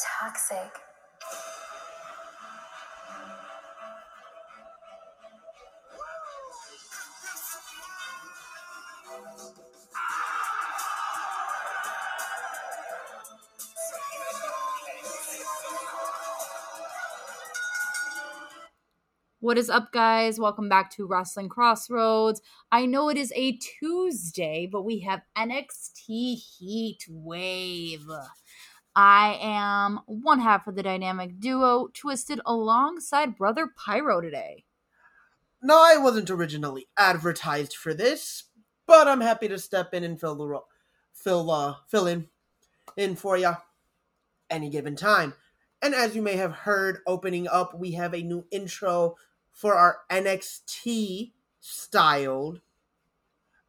Toxic. What is up, guys? Welcome back to Wrestling Crossroads. I know it is a Tuesday, but we have NXT Heat Wave. I am one half of the dynamic duo, Twisted, alongside Brother Pyro today. No, I wasn't originally advertised for this, but I'm happy to step in and fill the role, fill uh, fill in, in for ya, any given time. And as you may have heard, opening up, we have a new intro for our NXT styled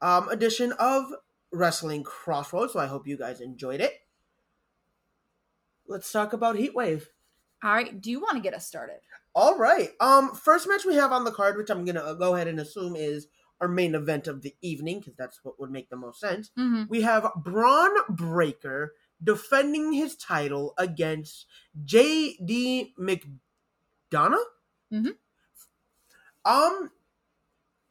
um, edition of Wrestling Crossroads. So I hope you guys enjoyed it. Let's talk about Heatwave. All right, do you want to get us started? All right. Um, first match we have on the card, which I'm gonna go ahead and assume is our main event of the evening, because that's what would make the most sense. Mm-hmm. We have Bron Breakker defending his title against J.D. McDonagh. Mhm. Um,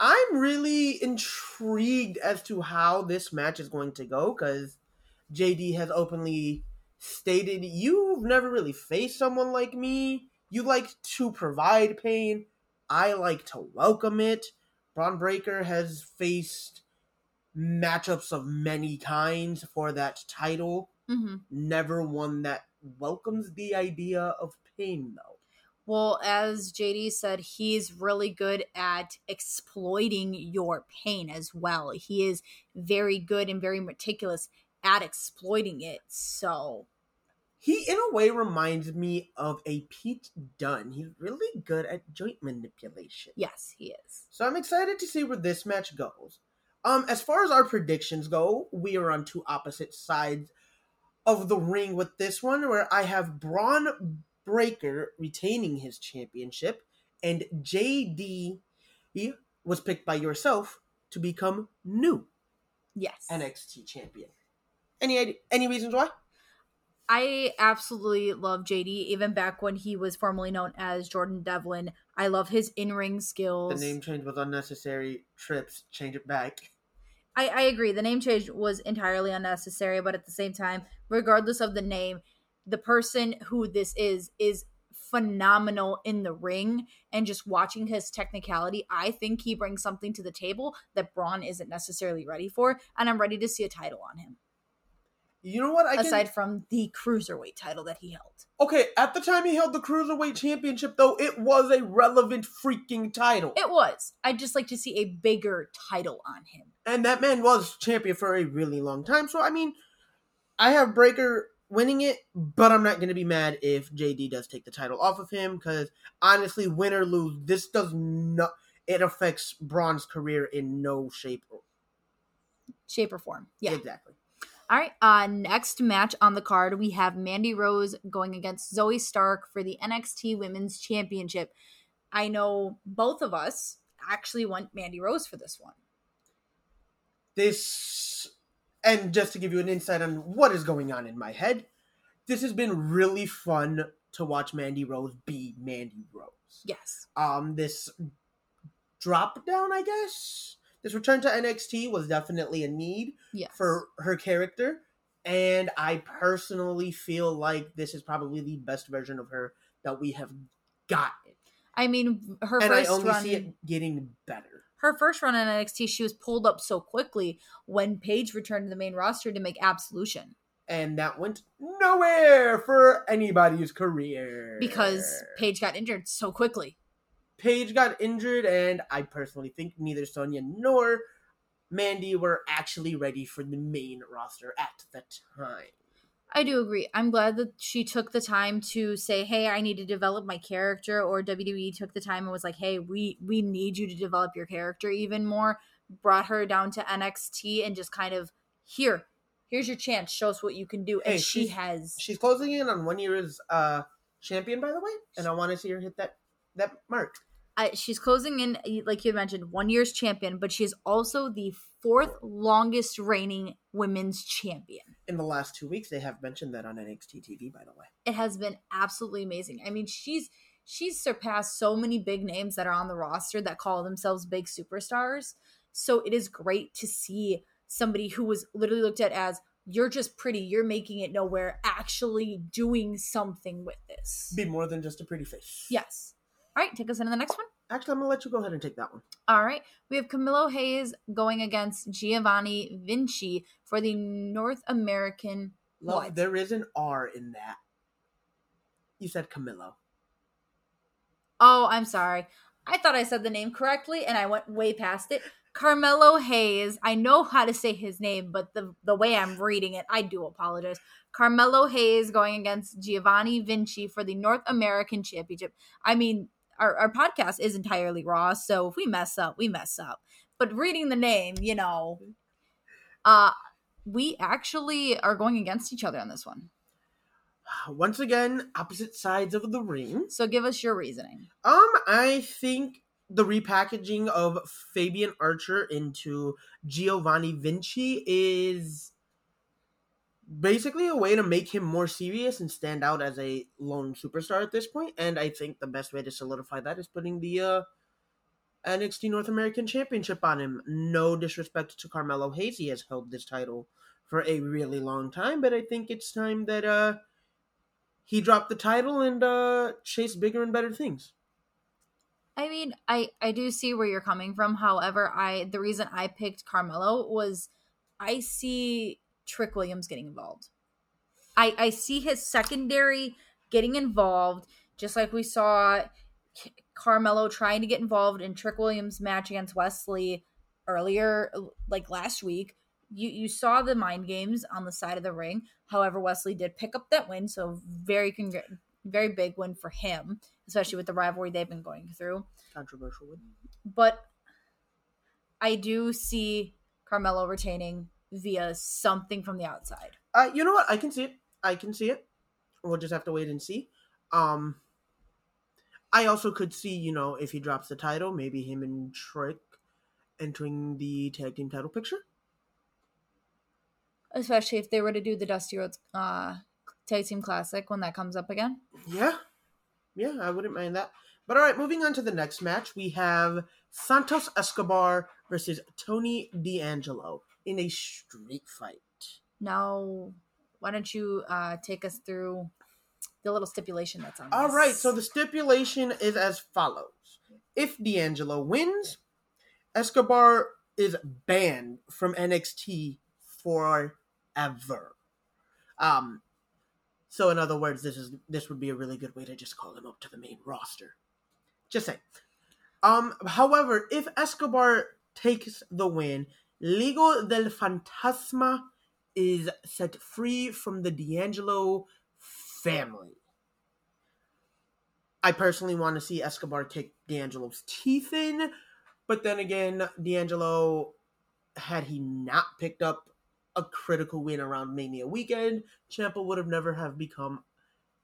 I'm really intrigued as to how this match is going to go because JD has openly stated you've never really faced someone like me. You like to provide pain. I like to welcome it. Bron Breakker has faced matchups of many kinds for that title. Mm-hmm. Never one that welcomes the idea of pain, though. Well, as JD said, he's really good at exploiting your pain as well. He is very good and very meticulous at exploiting it. So, He, in a way, reminds me of a Pete Dunne. He's really good at joint manipulation. yes, he is. So I'm excited to see where this match goes. Um, as far as our predictions go, we are on two opposite sides of the ring with this one, where I have Bron Breakker retaining his championship, and JD was picked by yourself to become new Yes. NXT champion. Any any reasons why? I absolutely love JD, even back when he was formerly known as Jordan Devlin. I love his in ring skills. The name change was unnecessary. Trips, change it back. I, I agree. The name change was entirely unnecessary, but at the same time, regardless of the name, the person who this is is phenomenal in the ring and just watching his technicality i think he brings something to the table that bron isn't necessarily ready for and i'm ready to see a title on him You know what? I can, aside from the cruiserweight title that he held Okay, at the time he held the Cruiserweight Championship, though, it was a relevant freaking title. it was i'd just like to see a bigger title on him and that man was champion for a really long time. So, I mean, I have Breakker winning it, but I'm not going to be mad if JD does take the title off of him because, honestly, win or lose, this does not. It affects Bron's career in no shape. Or, shape or form yeah Exactly. All right. Uh, next match on the card, we have Mandy Rose going against Zoey Stark for the NXT Women's Championship. I know both of us actually want Mandy Rose for this one. This, and just to give you an insight on what is going on in my head, this has been really fun to watch Mandy Rose be Mandy Rose. Yes. um this drop down i guess this return to nxt was definitely a need Yes. for her character and i personally feel like this is probably the best version of her that we have gotten I mean, her and i first only run, see it getting better her first run in NXT, she was pulled up so quickly when Paige returned to the main roster to make Absolution and that went nowhere for anybody's career because Paige got injured so quickly. Paige got injured, and I personally think neither Sonya nor Mandy were actually ready for the main roster at the time. I do agree. I'm glad that she took the time to say, "Hey, I need to develop my character," or WWE took the time and was like, "Hey, we we need you to develop your character even more." Brought her down to NXT and just kind of here, here's your chance. Show us what you can do, and Hey, she has. She's closing in on one year as uh, champion, by the way, and I want to see her hit that that mark. I, she's closing in, like you mentioned, one year's champion, but she is also the fourth longest reigning women's champion. In the last two weeks, they have mentioned that on NXT TV, by the way. It has been absolutely amazing. I mean, she's she's surpassed so many big names that are on the roster that call themselves big superstars. So it is great to see somebody who was literally looked at as you're just pretty, you're making it nowhere, actually doing something with this. Be more than just a pretty face. Yes. All right, take us into the next one. Actually, I'm gonna let you go ahead and take that one. All right. We have Camilo Hayes going against Giovanni Vinci for the North American. Love, What? there is an R in that. You said Camilo. Oh, I'm sorry. I thought I said the name correctly and I went way past it. Carmelo Hayes. I know how to say his name, but the the way I'm reading it, I do apologize. Carmelo Hayes going against Giovanni Vinci for the North American Championship. I mean, our, our podcast is entirely raw, so if we mess up, we mess up. But reading the name, you know, uh we actually are going against each other on this one. Once again, opposite sides of the ring. So give us your reasoning. Um, I think the repackaging of Fabian Aichner into Giovanni Vinci is basically a way to make him more serious and stand out as a lone superstar at this point. And I think the best way to solidify that is putting the uh, NXT North American Championship on him. No disrespect to Carmelo Hayes, he has held this title for a really long time, but I think it's time that uh, he dropped the title and uh, chase bigger and better things. I mean, I I do see where you're coming from. However, I the reason I picked Carmelo was I see Trick Williams getting involved. I I see his secondary getting involved, just like we saw Carmelo trying to get involved in Trick Williams' match against Wes Lee earlier, like last week. You you saw the mind games on the side of the ring. However, Wes Lee did pick up that win, so very congr- very big win for him, especially with the rivalry they've been going through Controversial one. but I do see Carmelo retaining via something from the outside. Uh, you know what? I can see it. I can see it. We'll just have to wait and see. Um, I also could see, you know, if he drops the title, maybe him and Trick entering the tag team title picture. Especially if they were to do the Dusty Rhodes uh, Tag Team Classic when that comes up again. Yeah, yeah, I wouldn't mind that. But all right, moving on to the next match, we have Santos Escobar versus Tony D'Angelo in a street fight. Now, why don't you uh, take us through the little stipulation that's on All this? right, so the stipulation is as follows: If D'Angelo wins, Escobar is banned from NXT forever. Um, so in other words, this is this would be a really good way to just call him up to the main roster. Just saying. Um, however, if Escobar takes the win, Legado del Fantasma is set free from the D'Angelo family. I personally want to see Escobar kick D'Angelo's teeth in, but then again, D'Angelo, had he not picked up a critical win around Mania weekend, Champa would have never have become,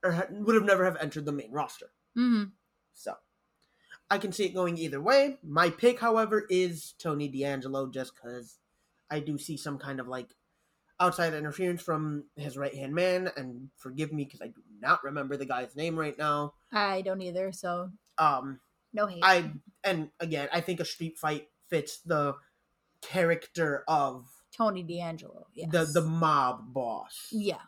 or would have never have entered the main roster. hmm So, I can see it going either way. My pick, however, is Tony D'Angelo, just because I do see some kind of like outside interference from his right hand man, and forgive me because I do not remember the guy's name right now. I don't either, so Um, no hate. I and again, I think a street fight fits the character of Tony D'Angelo, yes. the the mob boss yeah.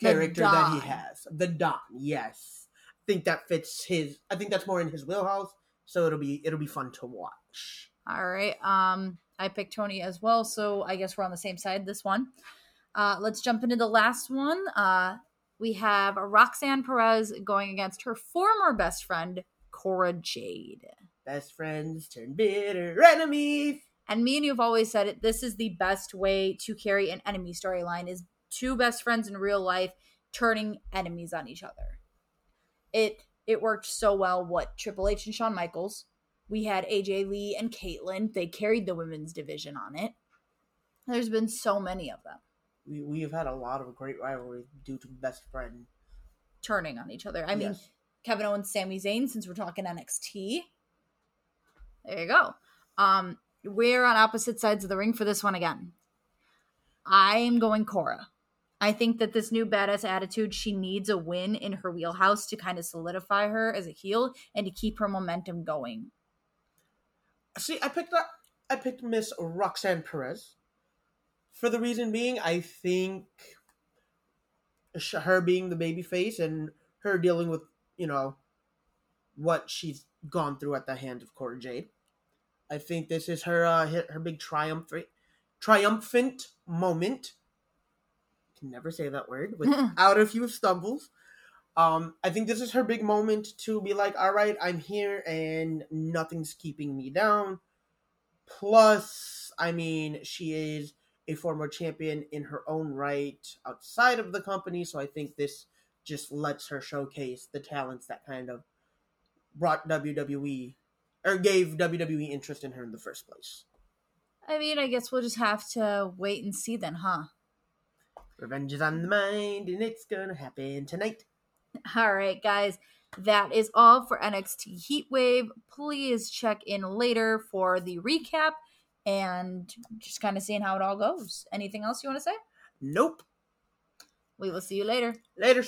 Character that he has. The Don, yes. I think that fits his. I think that's more in his wheelhouse. So it'll be it'll be fun to watch. All right. Um, I picked Tony as well, so I guess we're on the same side this one. Uh, let's jump into the last one. Uh, we have Roxanne Perez going against her former best friend, Cora Jade. Best friends turn bitter enemies. And me and you have always said it. This is the best way to carry an enemy storyline: is two best friends in real life turning enemies on each other. It it worked so well. What Triple H and Shawn Michaels. We had AJ Lee and Kaitlyn. They carried the women's division on it. There's been so many of them We we have had a lot of great rivalry due to best friend. turning on each other. I mean, Yes. Kevin Owens, Sami Zayn. Since we're talking NXT, There you go. Um, we're on opposite sides of the ring for this one again. I am going Cora. I think that this new badass attitude, she needs a win in her wheelhouse to kind of solidify her as a heel and to keep her momentum going. See, I picked up. I picked Miss Roxanne Perez. For the reason being, I think her being the baby face and her dealing with you know what she's gone through at the hands of Cora Jade. I think this is her uh, her big triumph triumphant moment. Can never say that word without a few stumbles. Um, I think this is her big moment to be like, all right, I'm here and nothing's keeping me down. Plus, I mean, she is a former champion in her own right outside of the company, so I think this just lets her showcase the talents that kind of brought WWE or gave WWE interest in her in the first place. I mean, I guess we'll just have to wait and see then, huh? Revenge is on the mind, and it's gonna happen tonight. All right, guys, that is all for NXT Heatwave. Please check in later for the recap and just kind of seeing how it all goes. Anything else you want to say? Nope. We will see you later. Later.